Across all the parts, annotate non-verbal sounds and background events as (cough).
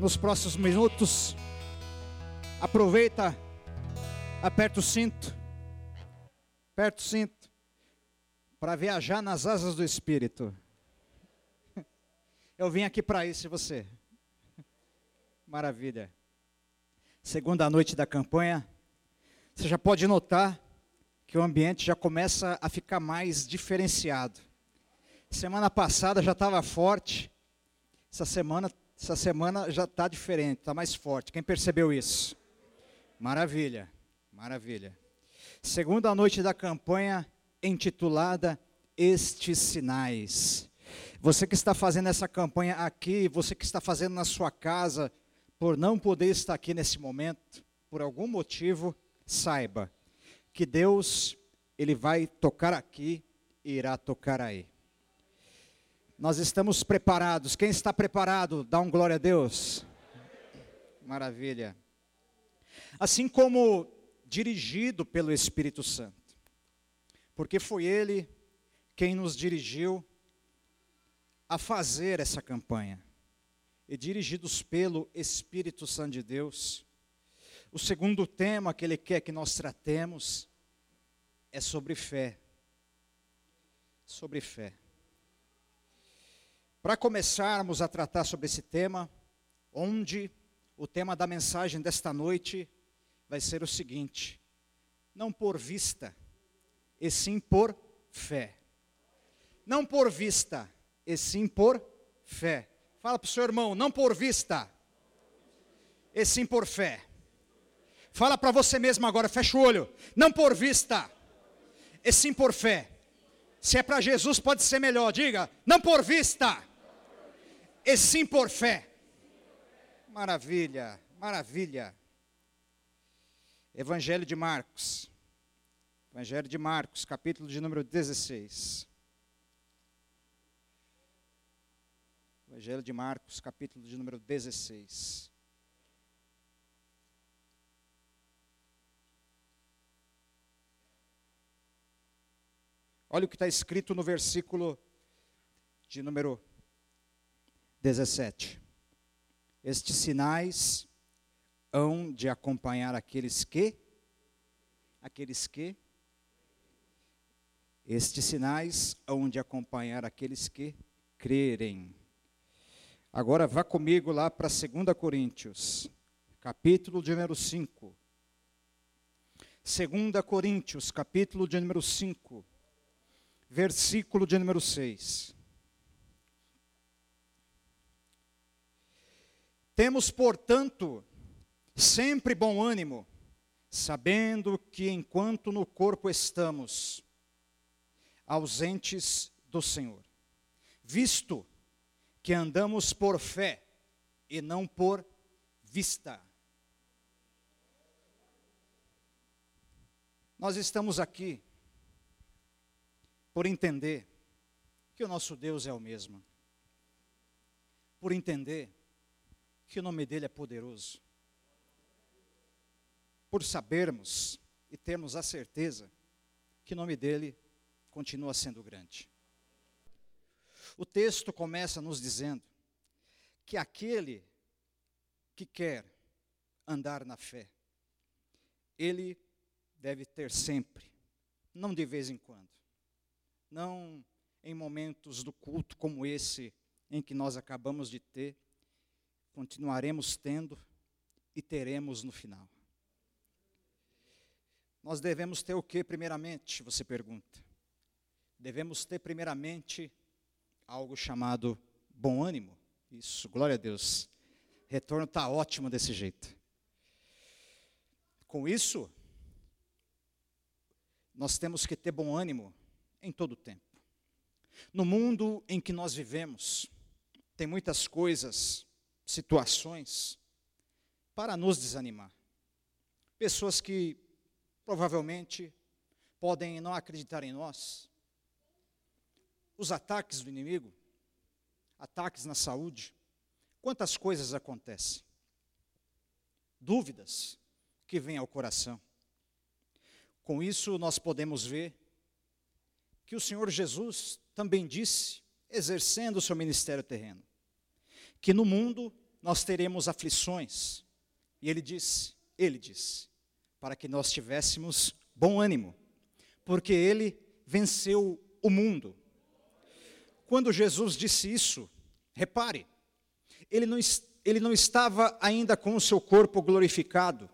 nos próximos minutos. Aproveita, aperta o cinto, aperta o cinto, para viajar nas asas do Espírito. (laughs) Eu vim aqui para isso, e você? (laughs) Maravilha. Segunda noite da campanha, você já pode notar que o ambiente já começa a ficar mais diferenciado. Semana passada já estava forte, essa semana essa semana já está diferente, está mais forte. Quem percebeu isso? Maravilha, maravilha. Segunda noite da campanha intitulada Estes Sinais. Você que está fazendo essa campanha aqui, você que está fazendo na sua casa, por não poder estar aqui nesse momento, por algum motivo, saiba que Deus, Ele vai tocar aqui e irá tocar aí. Nós estamos preparados. Quem está preparado, dá um glória a Deus. Maravilha. Assim como dirigido pelo Espírito Santo. Porque foi Ele quem nos dirigiu a fazer essa campanha. E dirigidos pelo Espírito Santo de Deus. O segundo tema que Ele quer que nós tratemos é sobre fé. Sobre fé. Para começarmos a tratar sobre esse tema, onde o tema da mensagem desta noite vai ser o seguinte: não por vista, e sim por fé. Não por vista, e sim por fé. Fala para o seu irmão, não por vista, e sim por fé. Fala para você mesmo agora, fecha o olho. Não por vista, e sim por fé. Se é para Jesus, pode ser melhor. Diga, não por vista, e sim por fé. Maravilha, maravilha. Evangelho de Marcos. Evangelho de Marcos, capítulo de número 16. Evangelho de Marcos, capítulo de número 16. Olha o que está escrito no versículo de número 17. Estes sinais hão de acompanhar aqueles que aqueles que estes sinais hão de acompanhar aqueles que crerem. Agora vá comigo lá para 2 Coríntios, capítulo de número 5. 2 Coríntios, capítulo de número 5, versículo de número 6. Temos, portanto, sempre bom ânimo, sabendo que enquanto no corpo estamos ausentes do Senhor, visto que andamos por fé e não por vista. Nós estamos aqui por entender que o nosso Deus é o mesmo, por entender que o nome dele é poderoso. Por sabermos e termos a certeza que o nome dele continua sendo grande. O texto começa nos dizendo que aquele que quer andar na fé, ele deve ter sempre, não de vez em quando, não em momentos do culto como esse em que nós acabamos de ter, continuaremos tendo e teremos no final. Nós devemos ter o que, primeiramente? Você pergunta. Devemos ter, primeiramente, algo chamado bom ânimo. Isso, glória a Deus. Retorno está ótimo desse jeito. Com isso, nós temos que ter bom ânimo em todo o tempo. No mundo em que nós vivemos, tem muitas coisas situações para nos desanimar. Pessoas que provavelmente podem não acreditar em nós. Os ataques do inimigo, ataques na saúde, quantas coisas acontecem. Dúvidas que vêm ao coração. Com isso, nós podemos ver que o Senhor Jesus também disse, exercendo o seu ministério terreno, que no mundo nós teremos aflições. E ele disse, ele disse, para que nós tivéssemos bom ânimo, porque ele venceu o mundo. Quando Jesus disse isso, repare, ele não, ele não estava ainda com o seu corpo glorificado,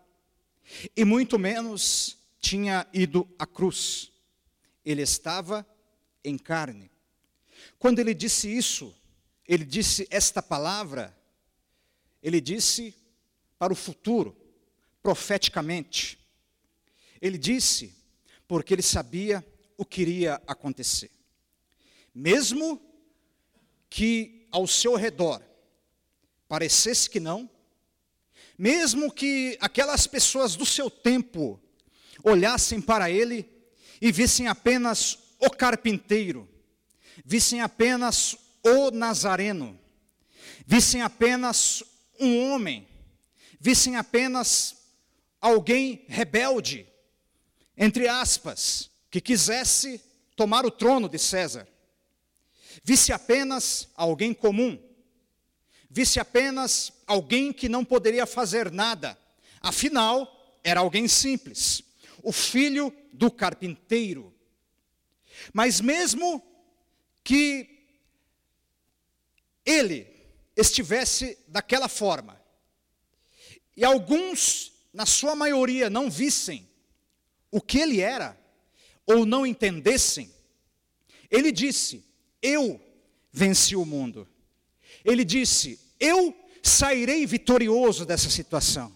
e muito menos tinha ido à cruz. Ele estava em carne. Quando ele disse isso, ele disse esta palavra, ele disse para o futuro, profeticamente. Ele disse porque ele sabia o que iria acontecer. Mesmo que ao seu redor parecesse que não, mesmo que aquelas pessoas do seu tempo olhassem para ele e vissem apenas o carpinteiro, vissem apenas o nazareno, vissem apenas um homem, vissem apenas alguém rebelde, entre aspas, que quisesse tomar o trono de César, visse apenas alguém comum, visse apenas alguém que não poderia fazer nada, afinal, era alguém simples, o filho do carpinteiro. Mas mesmo que ele estivesse daquela forma, e alguns, na sua maioria, não vissem o que ele era, ou não entendessem, ele disse: Eu venci o mundo. Ele disse: Eu sairei vitorioso dessa situação.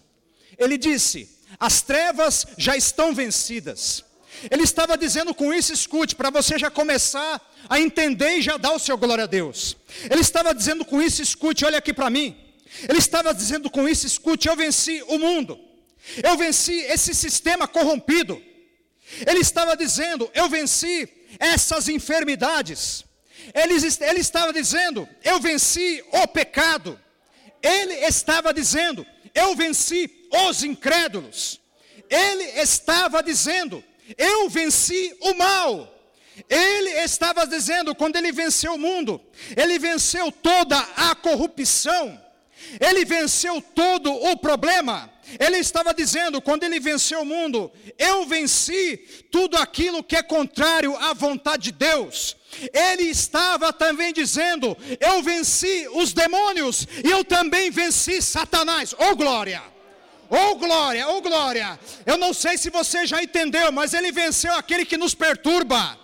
Ele disse: As trevas já estão vencidas. Ele estava dizendo com isso, escute, para você já começar a entender e já dar o seu glória a Deus. Ele estava dizendo com isso, escute, olha aqui para mim. Ele estava dizendo com isso, escute, eu venci o mundo. Eu venci esse sistema corrompido. Ele estava dizendo, eu venci essas enfermidades. Ele, ele estava dizendo, eu venci o pecado. Ele estava dizendo, eu venci os incrédulos. Ele estava dizendo, eu venci o mal. Ele estava dizendo, quando ele venceu o mundo, ele venceu toda a corrupção, ele venceu todo o problema. Ele estava dizendo, quando ele venceu o mundo, eu venci tudo aquilo que é contrário à vontade de Deus. Ele estava também dizendo, eu venci os demônios e eu também venci Satanás. Oh glória! Oh glória, oh glória. Eu não sei se você já entendeu, mas ele venceu aquele que nos perturba.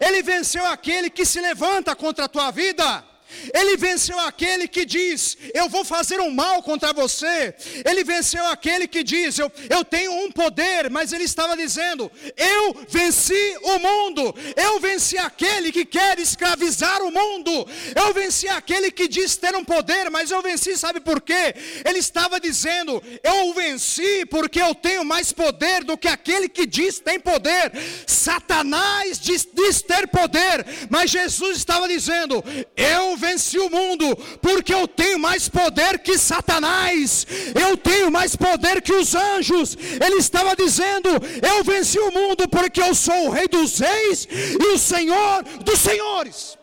Ele venceu aquele que se levanta contra a tua vida. Ele venceu aquele que diz: Eu vou fazer um mal contra você. Ele venceu aquele que diz: Eu, eu tenho um poder, mas ele estava dizendo: Eu venci o mundo. Eu venci aquele que quer escravizar o mundo. Eu venci aquele que diz ter um poder, mas eu venci, sabe por quê? Ele estava dizendo: Eu venci porque eu tenho mais poder do que aquele que diz tem poder. Satanás diz, diz ter poder, mas Jesus estava dizendo: Eu venci o mundo, porque eu tenho mais poder que Satanás, eu tenho mais poder que os anjos. Ele estava dizendo: Eu venci o mundo, porque eu sou o Rei dos Reis e o Senhor dos Senhores.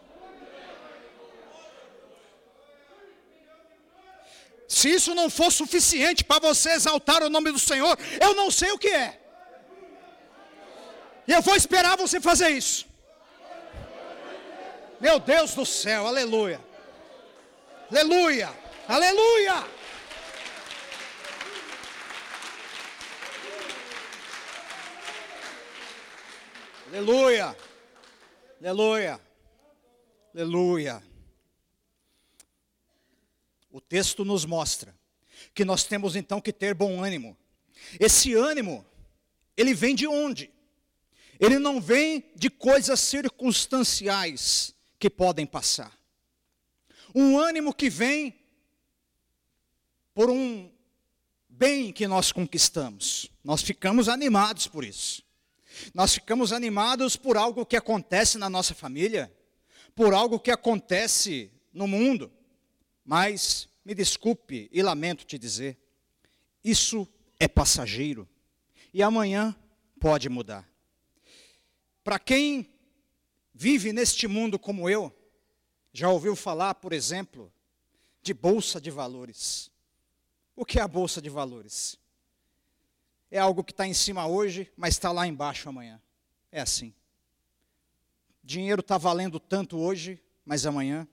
Se isso não for suficiente para você exaltar o nome do Senhor, eu não sei o que é. E eu vou esperar você fazer isso. Meu Deus do céu, aleluia. Aleluia, aleluia. Aleluia, aleluia, aleluia. O texto nos mostra que nós temos então que ter bom ânimo. Esse ânimo, ele vem de onde? Ele não vem de coisas circunstanciais, que podem passar. Um ânimo que vem por um bem que nós conquistamos. Nós ficamos animados por isso. Nós ficamos animados por algo que acontece na nossa família, por algo que acontece no mundo. Mas, me desculpe e lamento te dizer, isso é passageiro. E amanhã pode mudar. Para quem vive neste mundo como eu, já ouviu falar, por exemplo, de bolsa de valores. O que é a bolsa de valores? É algo que está em cima hoje, mas está lá embaixo amanhã. É assim. Dinheiro está valendo tanto hoje, mas amanhã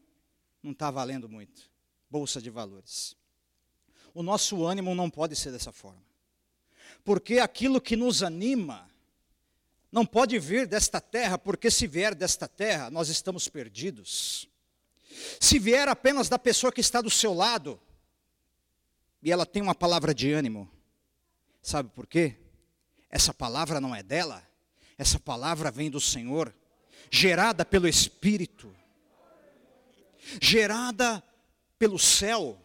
não está valendo muito. Bolsa de valores. O nosso ânimo não pode ser dessa forma. Porque aquilo que nos anima não pode vir desta terra, porque se vier desta terra, nós estamos perdidos. Se vier apenas da pessoa que está do seu lado, e ela tem uma palavra de ânimo, sabe por quê? Essa palavra não é dela, essa palavra vem do Senhor, gerada pelo Espírito, gerada pelo céu.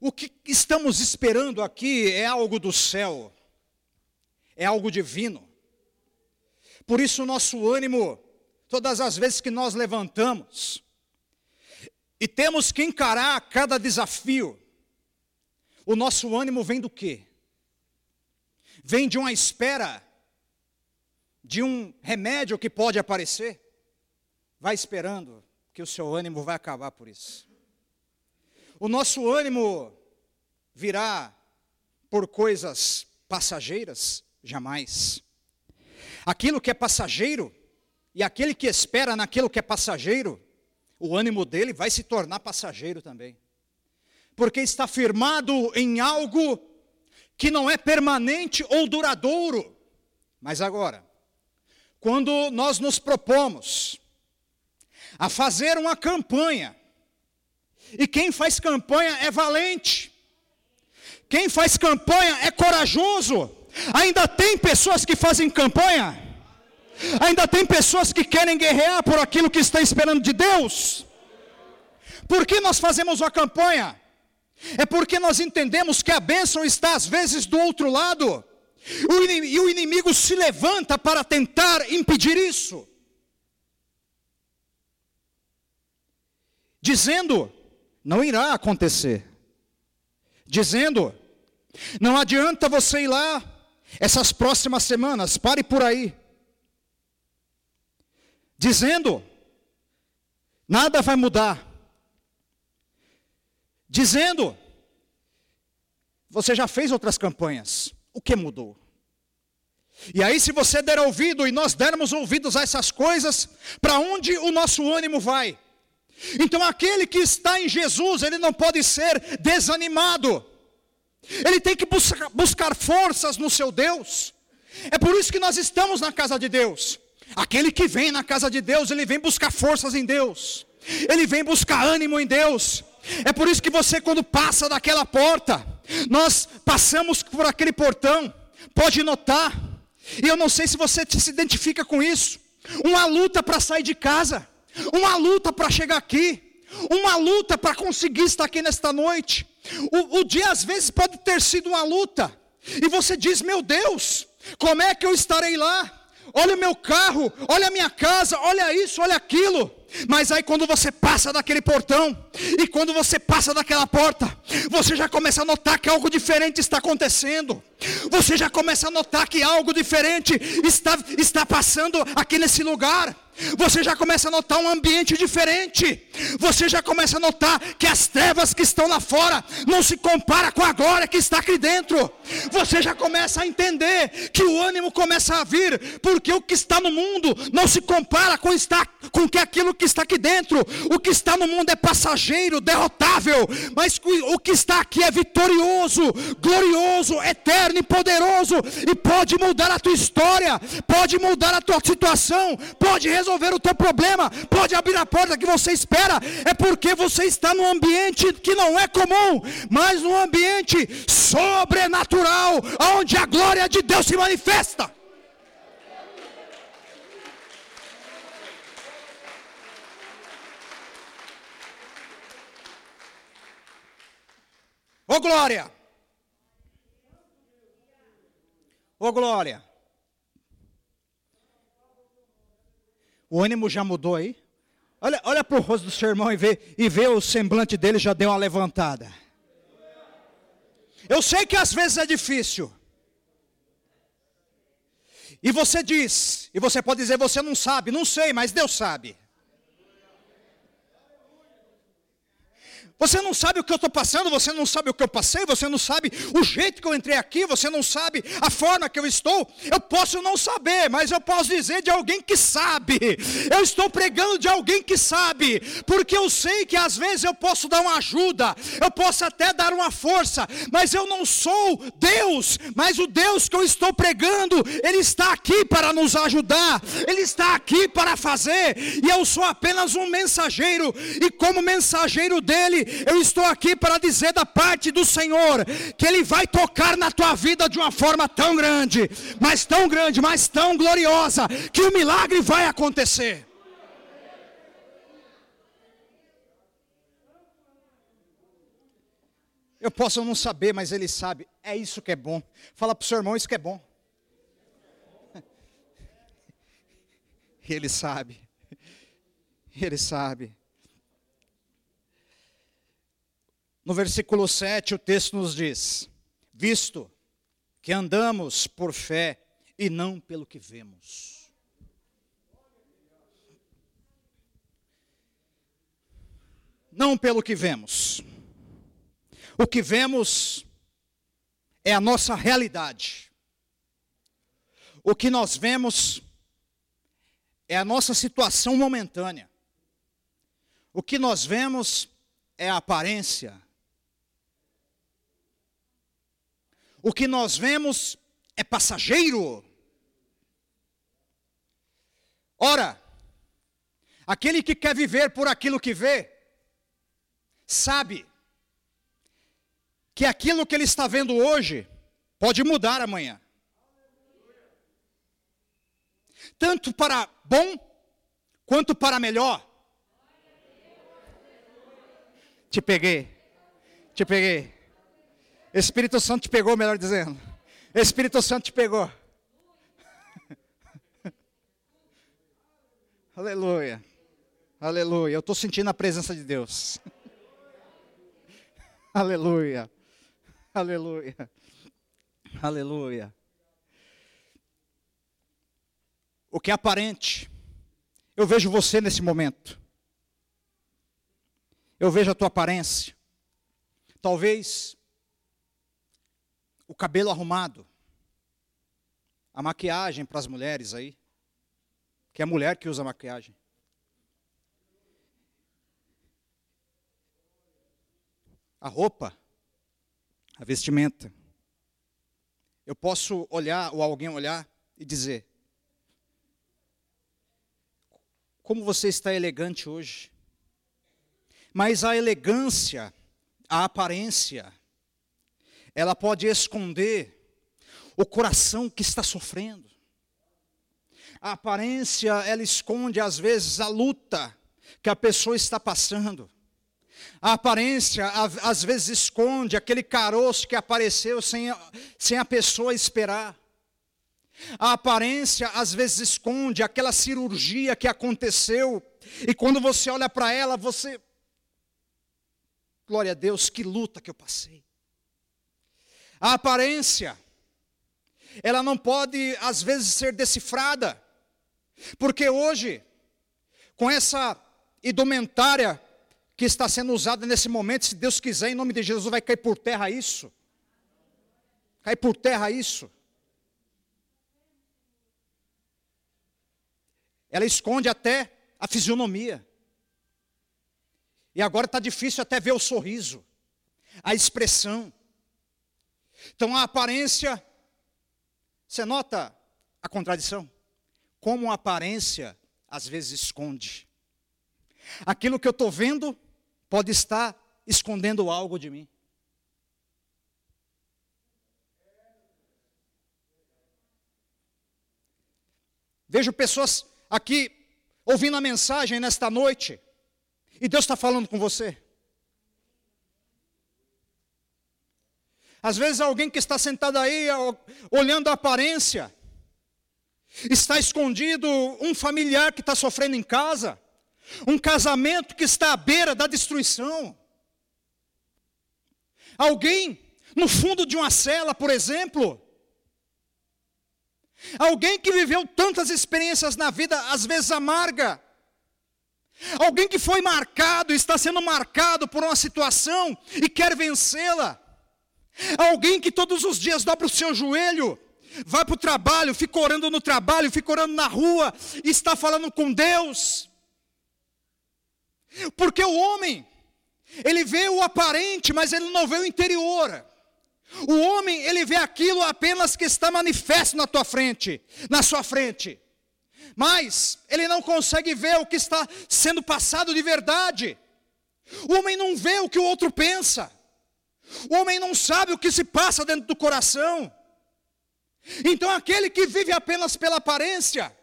O que estamos esperando aqui é algo do céu, é algo divino. Por isso, o nosso ânimo, todas as vezes que nós levantamos, e temos que encarar cada desafio, o nosso ânimo vem do quê? Vem de uma espera, de um remédio que pode aparecer. Vai esperando, que o seu ânimo vai acabar por isso. O nosso ânimo virá por coisas passageiras? Jamais. Aquilo que é passageiro, e aquele que espera naquilo que é passageiro, o ânimo dele vai se tornar passageiro também. Porque está firmado em algo que não é permanente ou duradouro. Mas agora, quando nós nos propomos a fazer uma campanha, e quem faz campanha é valente, quem faz campanha é corajoso. Ainda tem pessoas que fazem campanha Ainda tem pessoas que querem guerrear por aquilo que está esperando de Deus. Por que nós fazemos uma campanha? É porque nós entendemos que a bênção está às vezes do outro lado. E o inimigo se levanta para tentar impedir isso. Dizendo, não irá acontecer. Dizendo, não adianta você ir lá essas próximas semanas, pare por aí dizendo: nada vai mudar. Dizendo: você já fez outras campanhas, o que mudou? E aí, se você der ouvido e nós dermos ouvidos a essas coisas, para onde o nosso ânimo vai? Então, aquele que está em Jesus, ele não pode ser desanimado, ele tem que buscar, buscar forças no seu Deus. É por isso que nós estamos na casa de Deus. Aquele que vem na casa de Deus, ele vem buscar forças em Deus, ele vem buscar ânimo em Deus. É por isso que você, quando passa daquela porta, nós passamos por aquele portão, pode notar, e eu não sei se você se identifica com isso, uma luta para sair de casa, uma luta para chegar aqui, uma luta para conseguir estar aqui nesta noite. O, o dia às vezes pode ter sido uma luta, e você diz: Meu Deus, como é que eu estarei lá? olha o meu carro, olha a minha casa, olha isso, olha aquilo. Mas aí quando você passa daquele portão, e quando você passa daquela porta, você já começa a notar que algo diferente está acontecendo. Você já começa a notar que algo diferente está, está passando aqui nesse lugar. Você já começa a notar um ambiente diferente. Você já começa a notar que as trevas que estão lá fora não se compara com a glória que está aqui dentro. Você já começa a entender que o ânimo começa a vir, porque o que está no mundo não se compara com está com que aquilo que está aqui dentro. O que está no mundo é passageiro, derrotável, mas o que está aqui é vitorioso, glorioso, eterno e poderoso e pode mudar a tua história, pode mudar a tua situação, pode resolver o teu problema, pode abrir a porta que você espera, é porque você está num ambiente que não é comum, mas num ambiente sobrenatural, onde a glória de Deus se manifesta. Ô oh, glória! Ô oh, glória! O ânimo já mudou aí? Olha, olha para o rosto do seu irmão e vê, e vê o semblante dele já deu uma levantada. Eu sei que às vezes é difícil. E você diz, e você pode dizer, você não sabe, não sei, mas Deus sabe. Você não sabe o que eu estou passando, você não sabe o que eu passei, você não sabe o jeito que eu entrei aqui, você não sabe a forma que eu estou. Eu posso não saber, mas eu posso dizer de alguém que sabe. Eu estou pregando de alguém que sabe, porque eu sei que às vezes eu posso dar uma ajuda, eu posso até dar uma força, mas eu não sou Deus, mas o Deus que eu estou pregando, Ele está aqui para nos ajudar, Ele está aqui para fazer, e eu sou apenas um mensageiro, e como mensageiro dele, eu estou aqui para dizer da parte do Senhor que Ele vai tocar na tua vida de uma forma tão grande, mas tão grande, mas tão gloriosa, que o milagre vai acontecer. Eu posso não saber, mas ele sabe. É isso que é bom. Fala para o seu irmão isso que é bom. (laughs) Ele sabe. Ele sabe. No versículo 7, o texto nos diz: Visto que andamos por fé e não pelo que vemos. Não pelo que vemos. O que vemos é a nossa realidade. O que nós vemos é a nossa situação momentânea. O que nós vemos é a aparência O que nós vemos é passageiro. Ora, aquele que quer viver por aquilo que vê, sabe que aquilo que ele está vendo hoje pode mudar amanhã. Tanto para bom quanto para melhor. Te peguei, te peguei. Espírito Santo te pegou, melhor dizendo. Espírito Santo te pegou. (laughs) Aleluia. Aleluia. Eu estou sentindo a presença de Deus. (laughs) Aleluia. Aleluia. Aleluia. O que é aparente. Eu vejo você nesse momento. Eu vejo a tua aparência. Talvez o cabelo arrumado, a maquiagem para as mulheres aí, que é a mulher que usa maquiagem. A roupa, a vestimenta. Eu posso olhar, ou alguém olhar e dizer: Como você está elegante hoje. Mas a elegância, a aparência, ela pode esconder o coração que está sofrendo. A aparência, ela esconde às vezes a luta que a pessoa está passando. A aparência às vezes esconde aquele caroço que apareceu sem, sem a pessoa esperar. A aparência às vezes esconde aquela cirurgia que aconteceu e quando você olha para ela, você Glória a Deus, que luta que eu passei. A aparência, ela não pode, às vezes, ser decifrada, porque hoje, com essa indumentária que está sendo usada nesse momento, se Deus quiser, em nome de Jesus, vai cair por terra isso. Cai por terra isso. Ela esconde até a fisionomia. E agora está difícil até ver o sorriso, a expressão. Então a aparência, você nota a contradição? Como a aparência às vezes esconde. Aquilo que eu estou vendo pode estar escondendo algo de mim. Vejo pessoas aqui ouvindo a mensagem nesta noite, e Deus está falando com você. Às vezes alguém que está sentado aí olhando a aparência, está escondido um familiar que está sofrendo em casa, um casamento que está à beira da destruição. Alguém no fundo de uma cela, por exemplo. Alguém que viveu tantas experiências na vida, às vezes amarga. Alguém que foi marcado, está sendo marcado por uma situação e quer vencê-la. Alguém que todos os dias dobra o seu joelho, vai para o trabalho, fica orando no trabalho, fica orando na rua, está falando com Deus. Porque o homem, ele vê o aparente, mas ele não vê o interior. O homem, ele vê aquilo apenas que está manifesto na tua frente, na sua frente. Mas ele não consegue ver o que está sendo passado de verdade. O homem não vê o que o outro pensa. O homem não sabe o que se passa dentro do coração. Então aquele que vive apenas pela aparência,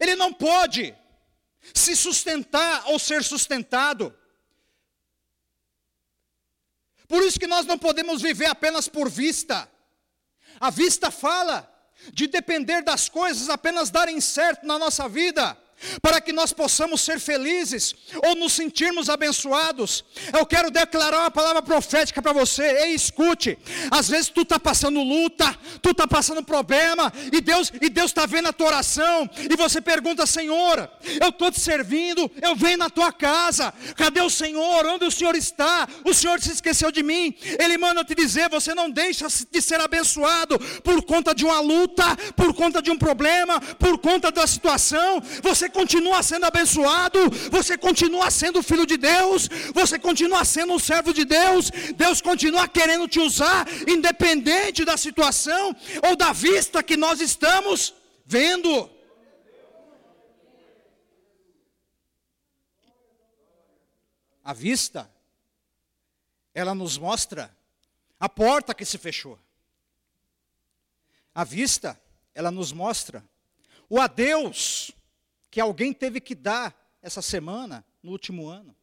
ele não pode se sustentar ou ser sustentado. Por isso que nós não podemos viver apenas por vista. A vista fala de depender das coisas apenas darem certo na nossa vida para que nós possamos ser felizes ou nos sentirmos abençoados. Eu quero declarar uma palavra profética para você. Ei, escute. Às vezes tu está passando luta, tu está passando problema, e Deus e Deus está vendo a tua oração, e você pergunta, Senhor, eu estou te servindo, eu venho na tua casa, cadê o Senhor? Onde o Senhor está? O Senhor se esqueceu de mim. Ele manda te dizer, você não deixa de ser abençoado por conta de uma luta, por conta de um problema, por conta da situação. Você continua sendo abençoado, você continua sendo filho de Deus, você continua sendo um servo de Deus, Deus continua querendo te usar, independente da situação ou da vista que nós estamos vendo. A vista, ela nos mostra a porta que se fechou. A vista, ela nos mostra o adeus que alguém teve que dar essa semana, no último ano,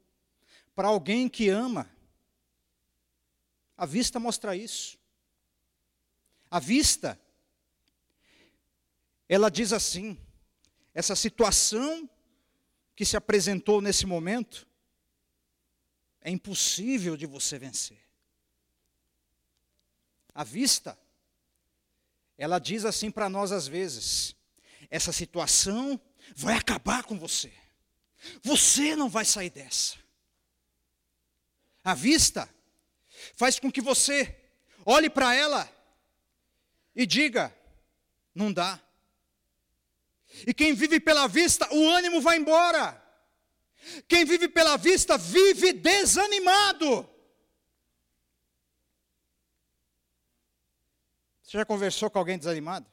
para alguém que ama. A vista mostra isso. A vista, ela diz assim: essa situação que se apresentou nesse momento, é impossível de você vencer. A vista, ela diz assim para nós às vezes: essa situação vai acabar com você. Você não vai sair dessa. A vista faz com que você olhe para ela e diga: não dá. E quem vive pela vista, o ânimo vai embora. Quem vive pela vista vive desanimado. Você já conversou com alguém desanimado?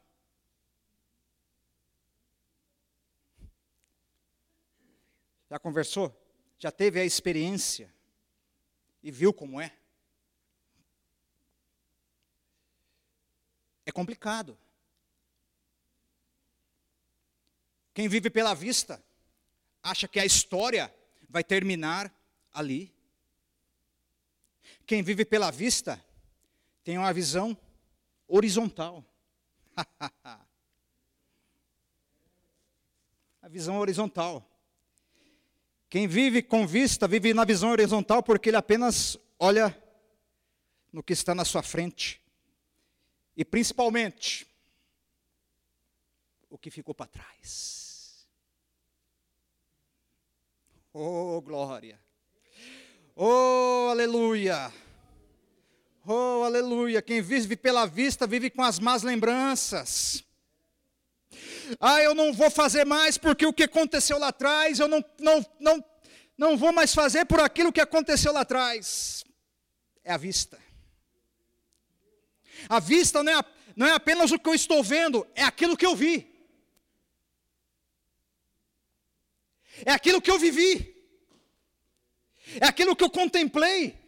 Já conversou? Já teve a experiência? E viu como é? É complicado. Quem vive pela vista acha que a história vai terminar ali. Quem vive pela vista tem uma visão horizontal. (laughs) a visão horizontal. Quem vive com vista, vive na visão horizontal, porque ele apenas olha no que está na sua frente. E principalmente, o que ficou para trás. Oh, glória. Oh, aleluia. Oh, aleluia. Quem vive pela vista, vive com as más lembranças. Ah, eu não vou fazer mais porque o que aconteceu lá atrás, eu não, não, não, não vou mais fazer por aquilo que aconteceu lá atrás. É a vista. A vista não é, não é apenas o que eu estou vendo, é aquilo que eu vi. É aquilo que eu vivi. É aquilo que eu contemplei.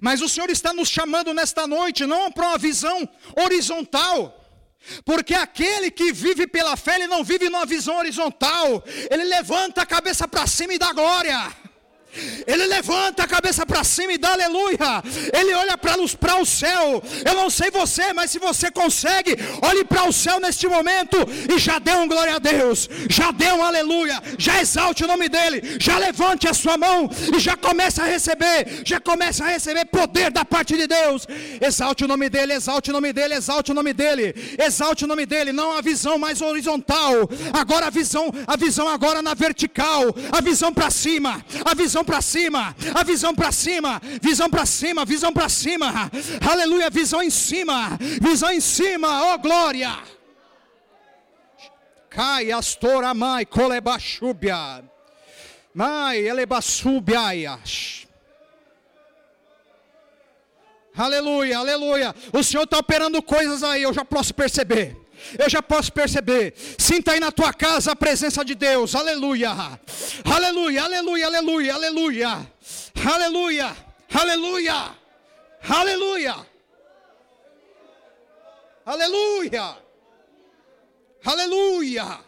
Mas o Senhor está nos chamando nesta noite, não para uma visão horizontal, porque aquele que vive pela fé, ele não vive numa visão horizontal, ele levanta a cabeça para cima e dá glória. Ele levanta a cabeça para cima e dá aleluia. Ele olha para o céu. Eu não sei você, mas se você consegue, olhe para o céu neste momento e já dê um glória a Deus. Já dê um aleluia. Já exalte o nome dele. Já levante a sua mão e já comece a receber. Já comece a receber poder da parte de Deus. Exalte o nome dele, exalte o nome dele, exalte o nome dele. Exalte o nome dele. Não a visão mais horizontal. Agora a visão, a visão agora na vertical. A visão para cima. A visão visão para cima, a visão para cima, visão para cima, visão para cima, aleluia, visão em cima, visão em cima, oh glória. Cai astora mai colebachubia, mai elebasubiaias. Aleluia, aleluia. O Senhor está operando coisas aí, eu já posso perceber. Eu já posso perceber. Sinta aí na tua casa a presença de Deus. Aleluia. Aleluia, aleluia, aleluia, aleluia. Aleluia. Aleluia. Aleluia. Aleluia. Aleluia.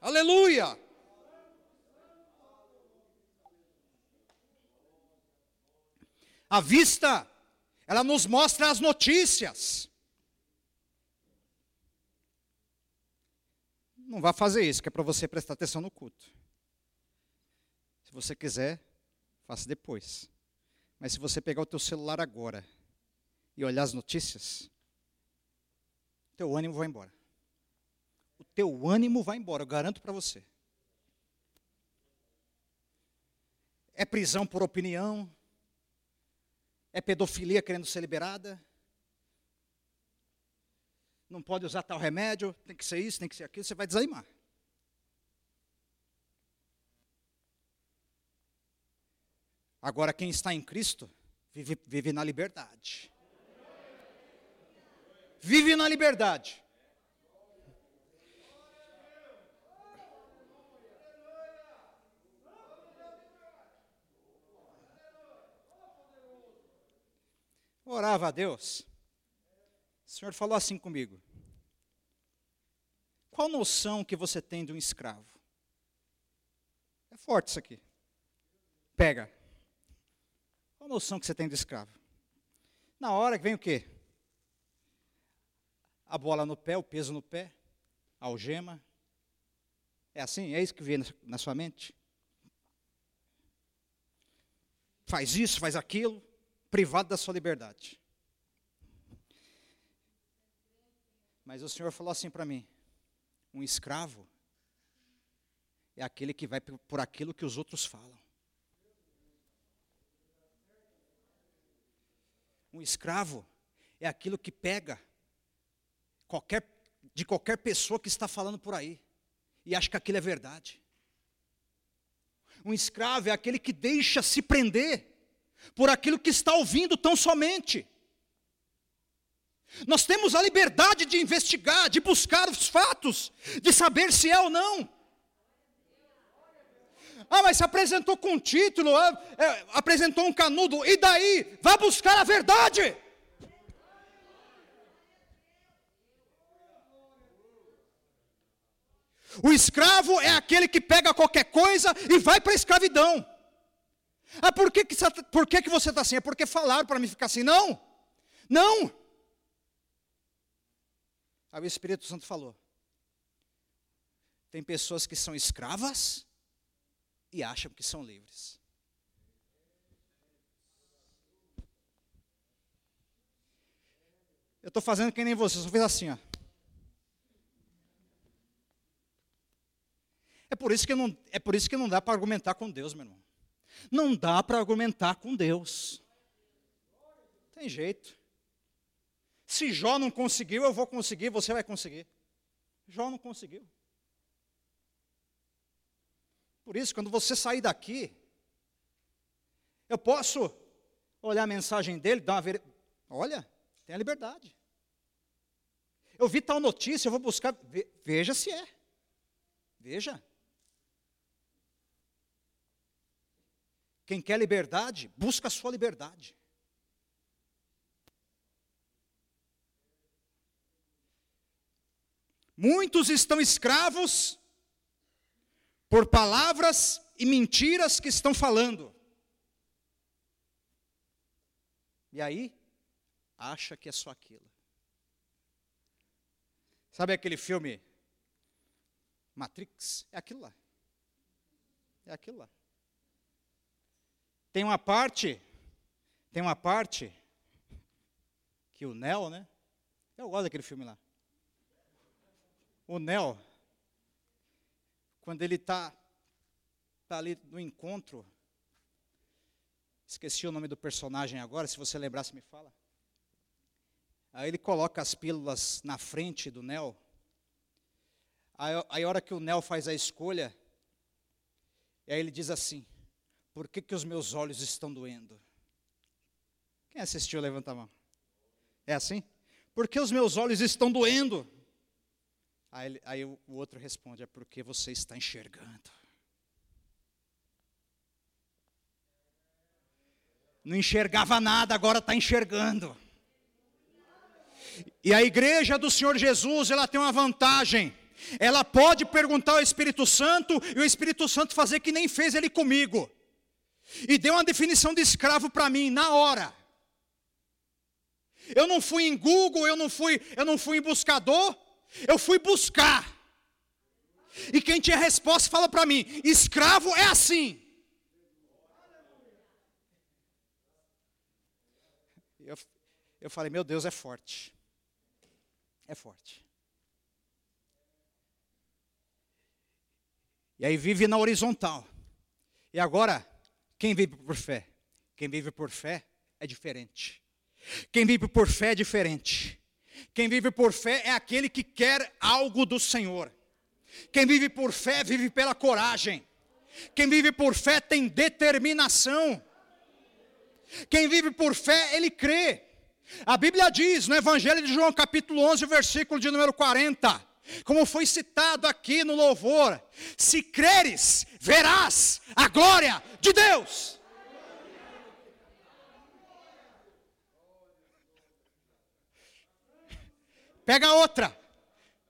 Aleluia. A vista, ela nos mostra as notícias. Não vá fazer isso, que é para você prestar atenção no culto. Se você quiser, faça depois. Mas se você pegar o teu celular agora e olhar as notícias, teu ânimo vai embora. O teu ânimo vai embora, eu garanto para você. É prisão por opinião, é pedofilia querendo ser liberada, não pode usar tal remédio, tem que ser isso, tem que ser aquilo, você vai desanimar. Agora, quem está em Cristo, vive, vive na liberdade. Vive na liberdade. Orava a Deus. O Senhor falou assim comigo. Qual noção que você tem de um escravo? É forte isso aqui. Pega. Qual noção que você tem de escravo? Na hora que vem o quê? A bola no pé, o peso no pé, a algema. É assim? É isso que vem na sua mente? Faz isso, faz aquilo, privado da sua liberdade. Mas o Senhor falou assim para mim: um escravo é aquele que vai por aquilo que os outros falam. Um escravo é aquilo que pega qualquer, de qualquer pessoa que está falando por aí e acha que aquilo é verdade. Um escravo é aquele que deixa se prender por aquilo que está ouvindo tão somente. Nós temos a liberdade de investigar, de buscar os fatos, de saber se é ou não. Ah, mas se apresentou com título, é, é, apresentou um canudo, e daí? Vá buscar a verdade. O escravo é aquele que pega qualquer coisa e vai para a escravidão. Ah, por que, que, por que, que você está assim? É porque falaram para mim ficar assim? Não, não. Aí o Espírito Santo falou: tem pessoas que são escravas e acham que são livres. Eu estou fazendo que nem você, só fiz assim, ó. É por isso que não, é por isso que não dá para argumentar com Deus, meu irmão. Não dá para argumentar com Deus. Tem jeito. Se Jó não conseguiu, eu vou conseguir, você vai conseguir. Jó não conseguiu. Por isso, quando você sair daqui, eu posso olhar a mensagem dele, dar uma ver... Olha, tem a liberdade. Eu vi tal notícia, eu vou buscar. Veja se é. Veja. Quem quer liberdade, busca a sua liberdade. Muitos estão escravos por palavras e mentiras que estão falando. E aí, acha que é só aquilo. Sabe aquele filme Matrix? É aquilo lá. É aquilo lá. Tem uma parte, tem uma parte que o Neo, né? Eu gosto daquele filme lá. O Neo, quando ele está tá ali no encontro, esqueci o nome do personagem agora, se você lembrar, se me fala. Aí ele coloca as pílulas na frente do Neo. Aí, aí a hora que o Neo faz a escolha, aí ele diz assim: Por que, que os meus olhos estão doendo? Quem assistiu, levanta a mão. É assim? Porque os meus olhos estão doendo. Aí, aí o outro responde: É porque você está enxergando. Não enxergava nada, agora está enxergando. E a igreja do Senhor Jesus, ela tem uma vantagem. Ela pode perguntar ao Espírito Santo e o Espírito Santo fazer que nem fez ele comigo. E deu uma definição de escravo para mim na hora. Eu não fui em Google, eu não fui, eu não fui em buscador, eu fui buscar. E quem tinha resposta fala para mim: escravo é assim. Eu, eu falei, meu Deus, é forte é forte. E aí vive na horizontal. E agora, quem vive por fé? Quem vive por fé é diferente. Quem vive por fé é diferente. Quem vive por fé é aquele que quer algo do Senhor. Quem vive por fé vive pela coragem. Quem vive por fé tem determinação. Quem vive por fé, ele crê. A Bíblia diz no Evangelho de João, capítulo 11, versículo de número 40, como foi citado aqui no louvor: se creres, verás a glória de Deus. Pega outra,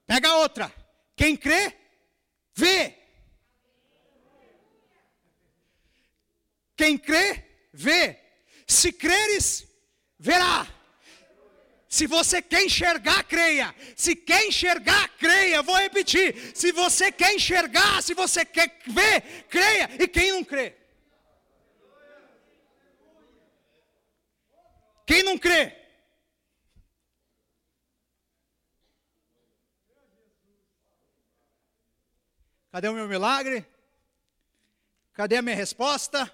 pega outra. Quem crê, vê. Quem crê, vê. Se creres, verá. Se você quer enxergar, creia. Se quer enxergar, creia. Vou repetir. Se você quer enxergar, se você quer ver, creia. E quem não crê? Quem não crê? Cadê o meu milagre? Cadê a minha resposta?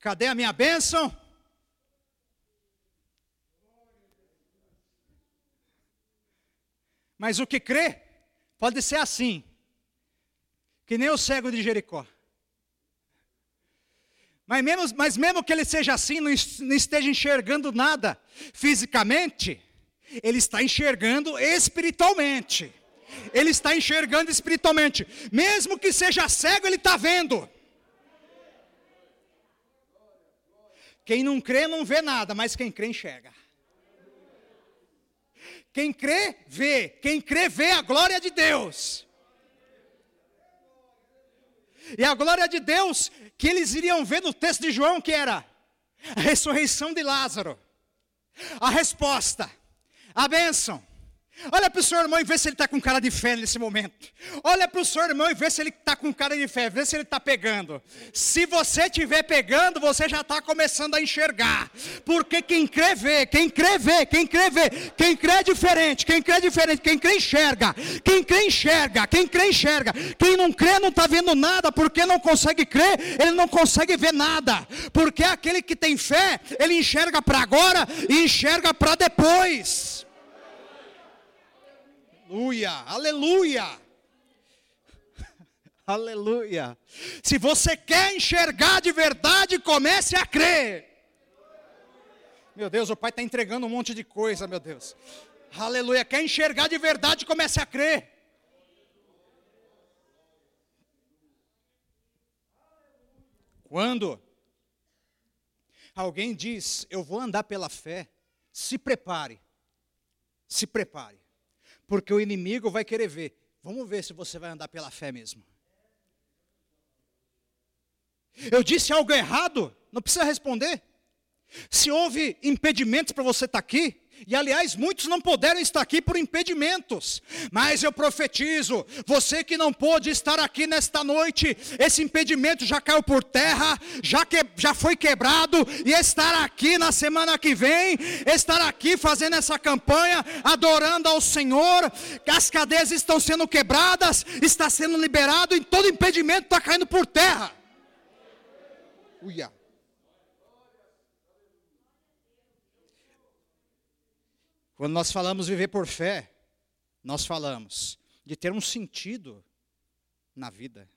Cadê a minha bênção? Mas o que crê pode ser assim, que nem o cego de Jericó. Mas mesmo, mas mesmo que ele seja assim, não esteja enxergando nada fisicamente, ele está enxergando espiritualmente. Ele está enxergando espiritualmente. Mesmo que seja cego, ele está vendo. Quem não crê não vê nada, mas quem crê enxerga. Quem crê, vê. Quem crê, vê a glória de Deus. E a glória de Deus que eles iriam ver no texto de João, que era a ressurreição de Lázaro, a resposta, a bênção, Olha para o seu irmão e vê se ele está com cara de fé nesse momento. Olha para o seu irmão e vê se ele está com cara de fé, vê se ele está pegando. Se você estiver pegando, você já está começando a enxergar. Porque quem crê vê, quem crê vê, quem crê vê, quem crê é diferente, quem crê é diferente, quem crê enxerga, quem crê enxerga, quem crê enxerga. Quem não crê não está vendo nada, porque não consegue crer, ele não consegue ver nada. Porque aquele que tem fé, ele enxerga para agora e enxerga para depois. Aleluia, aleluia. (laughs) Aleluia. Se você quer enxergar de verdade, comece a crer. Meu Deus, o Pai está entregando um monte de coisa, meu Deus. Aleluia. Quer enxergar de verdade, comece a crer. Quando alguém diz, eu vou andar pela fé, se prepare. Se prepare porque o inimigo vai querer ver Vamos ver se você vai andar pela fé mesmo. Eu disse algo errado? Não precisa responder. Se houve impedimentos para você estar aqui, e aliás, muitos não puderam estar aqui por impedimentos, mas eu profetizo: você que não pôde estar aqui nesta noite, esse impedimento já caiu por terra, já, que, já foi quebrado, e estar aqui na semana que vem, estar aqui fazendo essa campanha, adorando ao Senhor, as cadeias estão sendo quebradas, está sendo liberado, e todo impedimento está caindo por terra. Uia. Quando nós falamos viver por fé, nós falamos de ter um sentido na vida.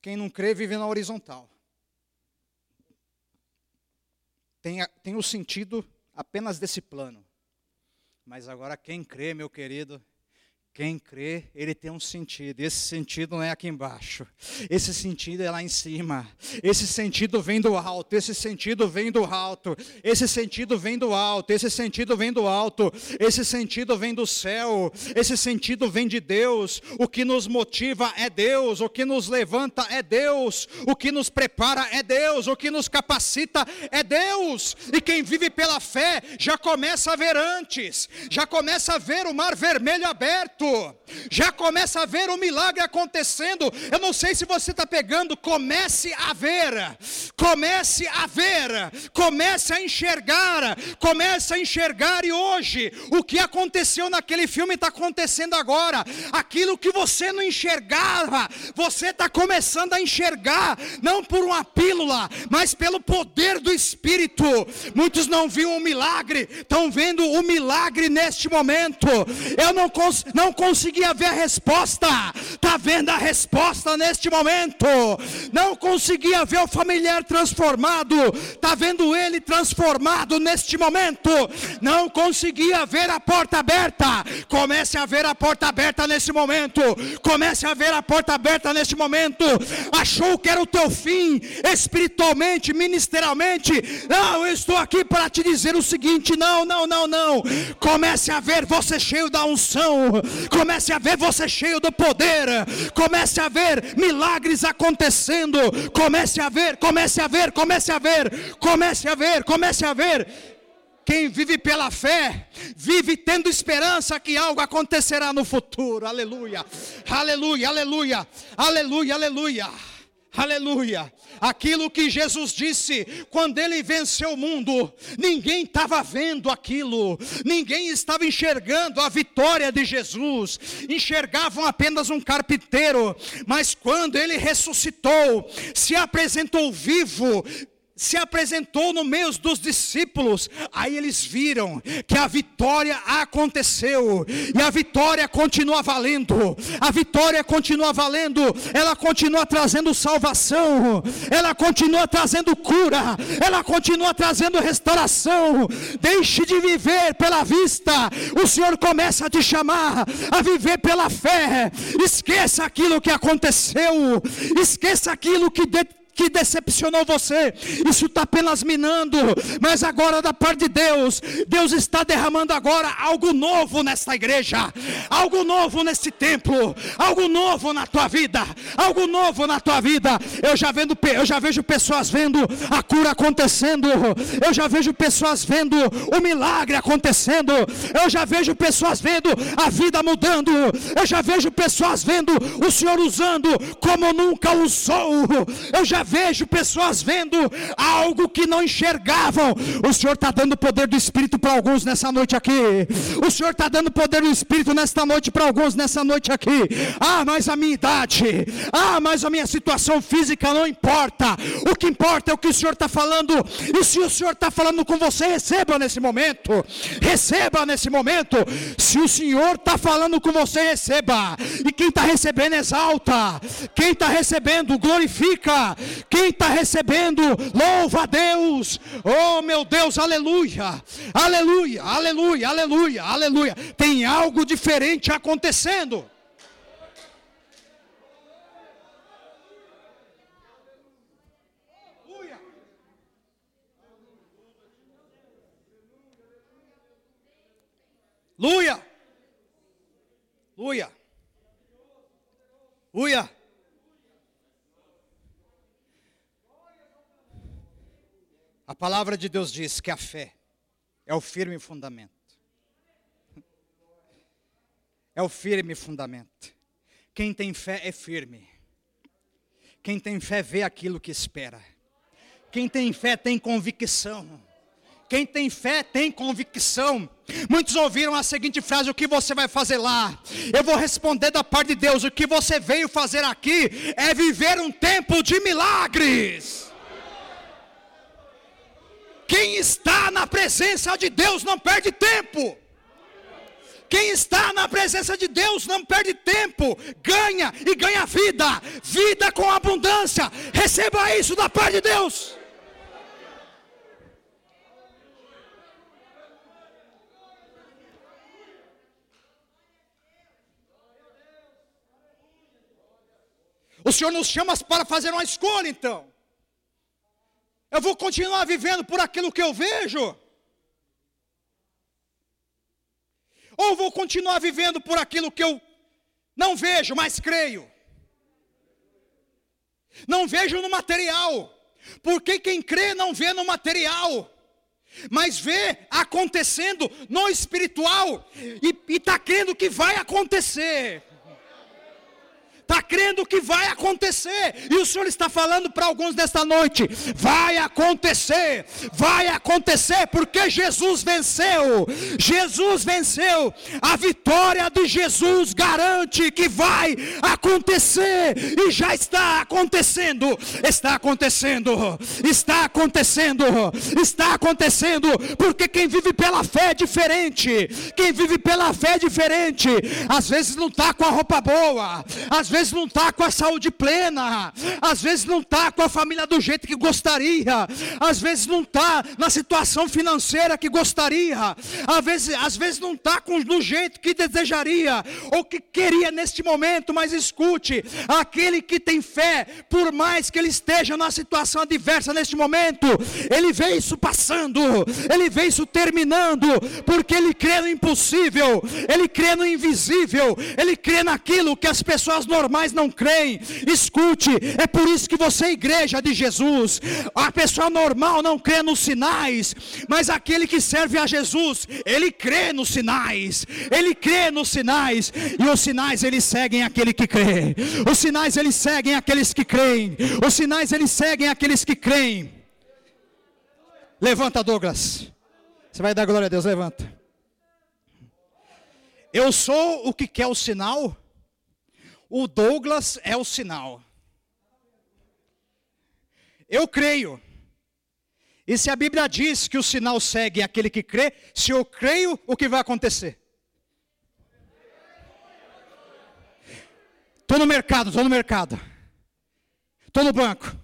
Quem não crê vive na horizontal. Tem, tem o sentido apenas desse plano. Mas agora quem crê, meu querido, quem crê, ele tem um sentido. Esse sentido não é aqui embaixo. Esse sentido é lá em cima. Esse sentido vem do alto. Esse sentido vem do alto. Esse sentido vem do alto. Esse sentido vem do alto. Esse sentido vem do céu. Esse sentido vem de Deus. O que nos motiva é Deus. O que nos levanta é Deus. O que nos prepara é Deus. O que nos capacita é Deus. E quem vive pela fé já começa a ver antes. Já começa a ver o mar vermelho aberto já começa a ver o milagre acontecendo. Eu não sei se você está pegando, comece a ver, comece a ver, comece a enxergar, comece a enxergar. E hoje, o que aconteceu naquele filme está acontecendo agora. Aquilo que você não enxergava, você está começando a enxergar, não por uma pílula, mas pelo poder do Espírito. Muitos não viram o milagre, estão vendo o milagre neste momento. Eu não, não conseguia ver a resposta, está vendo a resposta neste momento. Não conseguia ver o familiar transformado, está vendo ele transformado neste momento. Não conseguia ver a porta aberta, comece a ver a porta aberta nesse momento. Comece a ver a porta aberta neste momento. Achou que era o teu fim, espiritualmente, ministerialmente. Não, eu estou aqui para te dizer o seguinte: não, não, não, não. Comece a ver você cheio da unção, comece a ver você cheio do poder, comece a ver milagres acontecendo, comece a ver, comece a ver, comece a ver, comece a ver, comece a ver. Quem vive pela fé, vive tendo esperança que algo acontecerá no futuro. Aleluia, aleluia, aleluia, aleluia, aleluia. Aleluia. Aquilo que Jesus disse quando ele venceu o mundo, ninguém estava vendo aquilo, ninguém estava enxergando a vitória de Jesus, enxergavam apenas um carpinteiro, mas quando ele ressuscitou, se apresentou vivo, se apresentou no meio dos discípulos, aí eles viram que a vitória aconteceu, e a vitória continua valendo, a vitória continua valendo, ela continua trazendo salvação, ela continua trazendo cura, ela continua trazendo restauração. Deixe de viver pela vista, o Senhor começa a te chamar a viver pela fé. Esqueça aquilo que aconteceu, esqueça aquilo que que decepcionou você, isso está apenas minando, mas agora da parte de Deus, Deus está derramando agora algo novo nesta igreja, algo novo nesse templo, algo novo na tua vida, algo novo na tua vida. Eu já vendo, eu já vejo pessoas vendo a cura acontecendo, eu já vejo pessoas vendo o milagre acontecendo, eu já vejo pessoas vendo a vida mudando, eu já vejo pessoas vendo o Senhor usando como nunca usou, eu já vejo pessoas vendo algo que não enxergavam. O Senhor está dando poder do Espírito para alguns nessa noite aqui. O Senhor está dando poder do Espírito nesta noite para alguns nessa noite aqui. Ah, mas a minha idade, ah, mas a minha situação física não importa. O que importa é o que o Senhor está falando. E se o Senhor está falando com você, receba nesse momento. Receba nesse momento. Se o Senhor está falando com você, receba. E quem está recebendo, exalta. Quem está recebendo, glorifica. Quem está recebendo, louva a Deus. Oh, meu Deus, aleluia, aleluia, aleluia, aleluia, aleluia. Tem algo diferente acontecendo. Luia! Luia! Luia! A palavra de Deus diz que a fé é o firme fundamento. É o firme fundamento. Quem tem fé é firme. Quem tem fé vê aquilo que espera. Quem tem fé tem convicção. Quem tem fé tem convicção. Muitos ouviram a seguinte frase: O que você vai fazer lá? Eu vou responder da parte de Deus: O que você veio fazer aqui é viver um tempo de milagres. Quem está na presença de Deus não perde tempo. Quem está na presença de Deus não perde tempo, ganha e ganha vida, vida com abundância. Receba isso da parte de Deus. O Senhor nos chama para fazer uma escolha, então. Eu vou continuar vivendo por aquilo que eu vejo? Ou vou continuar vivendo por aquilo que eu não vejo, mas creio? Não vejo no material, porque quem crê não vê no material, mas vê acontecendo no espiritual e está crendo que vai acontecer está crendo que vai acontecer, e o Senhor está falando para alguns nesta noite: vai acontecer, vai acontecer, porque Jesus venceu, Jesus venceu, a vitória de Jesus garante que vai acontecer, e já está acontecendo, está acontecendo, está acontecendo, está acontecendo, porque quem vive pela fé é diferente, quem vive pela fé é diferente, às vezes não está com a roupa boa, às vezes vezes não está com a saúde plena, às vezes não está com a família do jeito que gostaria, às vezes não está na situação financeira que gostaria, às vezes, às vezes não está do jeito que desejaria ou que queria neste momento, mas escute: aquele que tem fé, por mais que ele esteja numa situação adversa neste momento, ele vê isso passando, ele vê isso terminando, porque ele crê no impossível, ele crê no invisível, ele crê naquilo que as pessoas normais normais não creem. Escute, é por isso que você é igreja de Jesus. A pessoa normal não crê nos sinais, mas aquele que serve a Jesus, ele crê nos sinais. Ele crê nos sinais e os sinais eles seguem aquele que crê. Os sinais eles seguem aqueles que creem. Os sinais eles seguem aqueles que creem. Levanta, Douglas. Você vai dar glória a Deus, levanta. Eu sou o que quer o sinal o Douglas é o sinal. Eu creio. E se a Bíblia diz que o sinal segue aquele que crê, se eu creio, o que vai acontecer? Estou no mercado, estou no mercado. Estou no banco.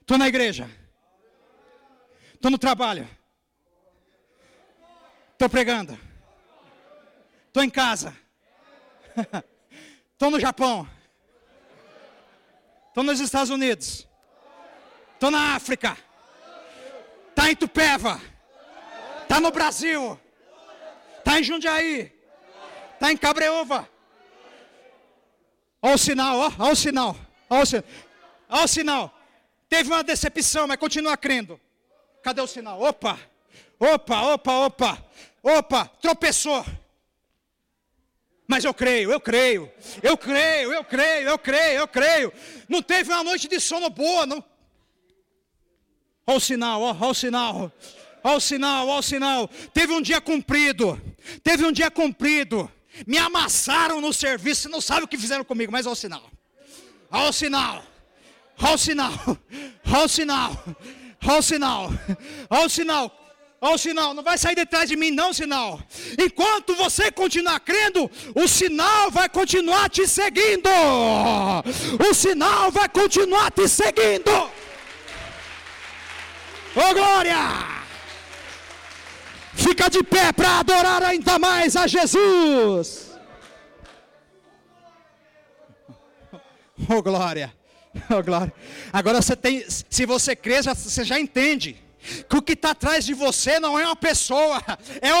Estou na igreja. Estou no trabalho. Estou pregando. Estou em casa. (laughs) Estou no Japão. Estou nos Estados Unidos. Estou na África. Está em Tupéva. Está no Brasil. Está em Jundiaí. Está em Cabreúva. Olha o sinal, ó, olha o sinal. Olha o, sinal. olha o sinal. Teve uma decepção, mas continua crendo. Cadê o sinal? Opa, opa, opa, opa, opa, tropeçou. Mas eu creio, eu creio, eu creio, eu creio, eu creio, eu creio. Não teve uma noite de sono boa, não. Olha o sinal, olha o sinal, olha o sinal, olha o sinal. Teve um dia cumprido, teve um dia cumprido. Me amassaram no serviço, não sabe o que fizeram comigo, mas olha o sinal. Olha o sinal, olha o sinal, (laughs) olha o sinal, olha o sinal, olha o sinal. Olha o sinal, não vai sair de trás de mim, não, sinal. Enquanto você continuar crendo, o sinal vai continuar te seguindo. O sinal vai continuar te seguindo. Ô oh, glória! Fica de pé para adorar ainda mais a Jesus. Oh glória! Oh glória! Agora você tem, se você crê, já, você já entende que o que está atrás de você não é uma pessoa, é outra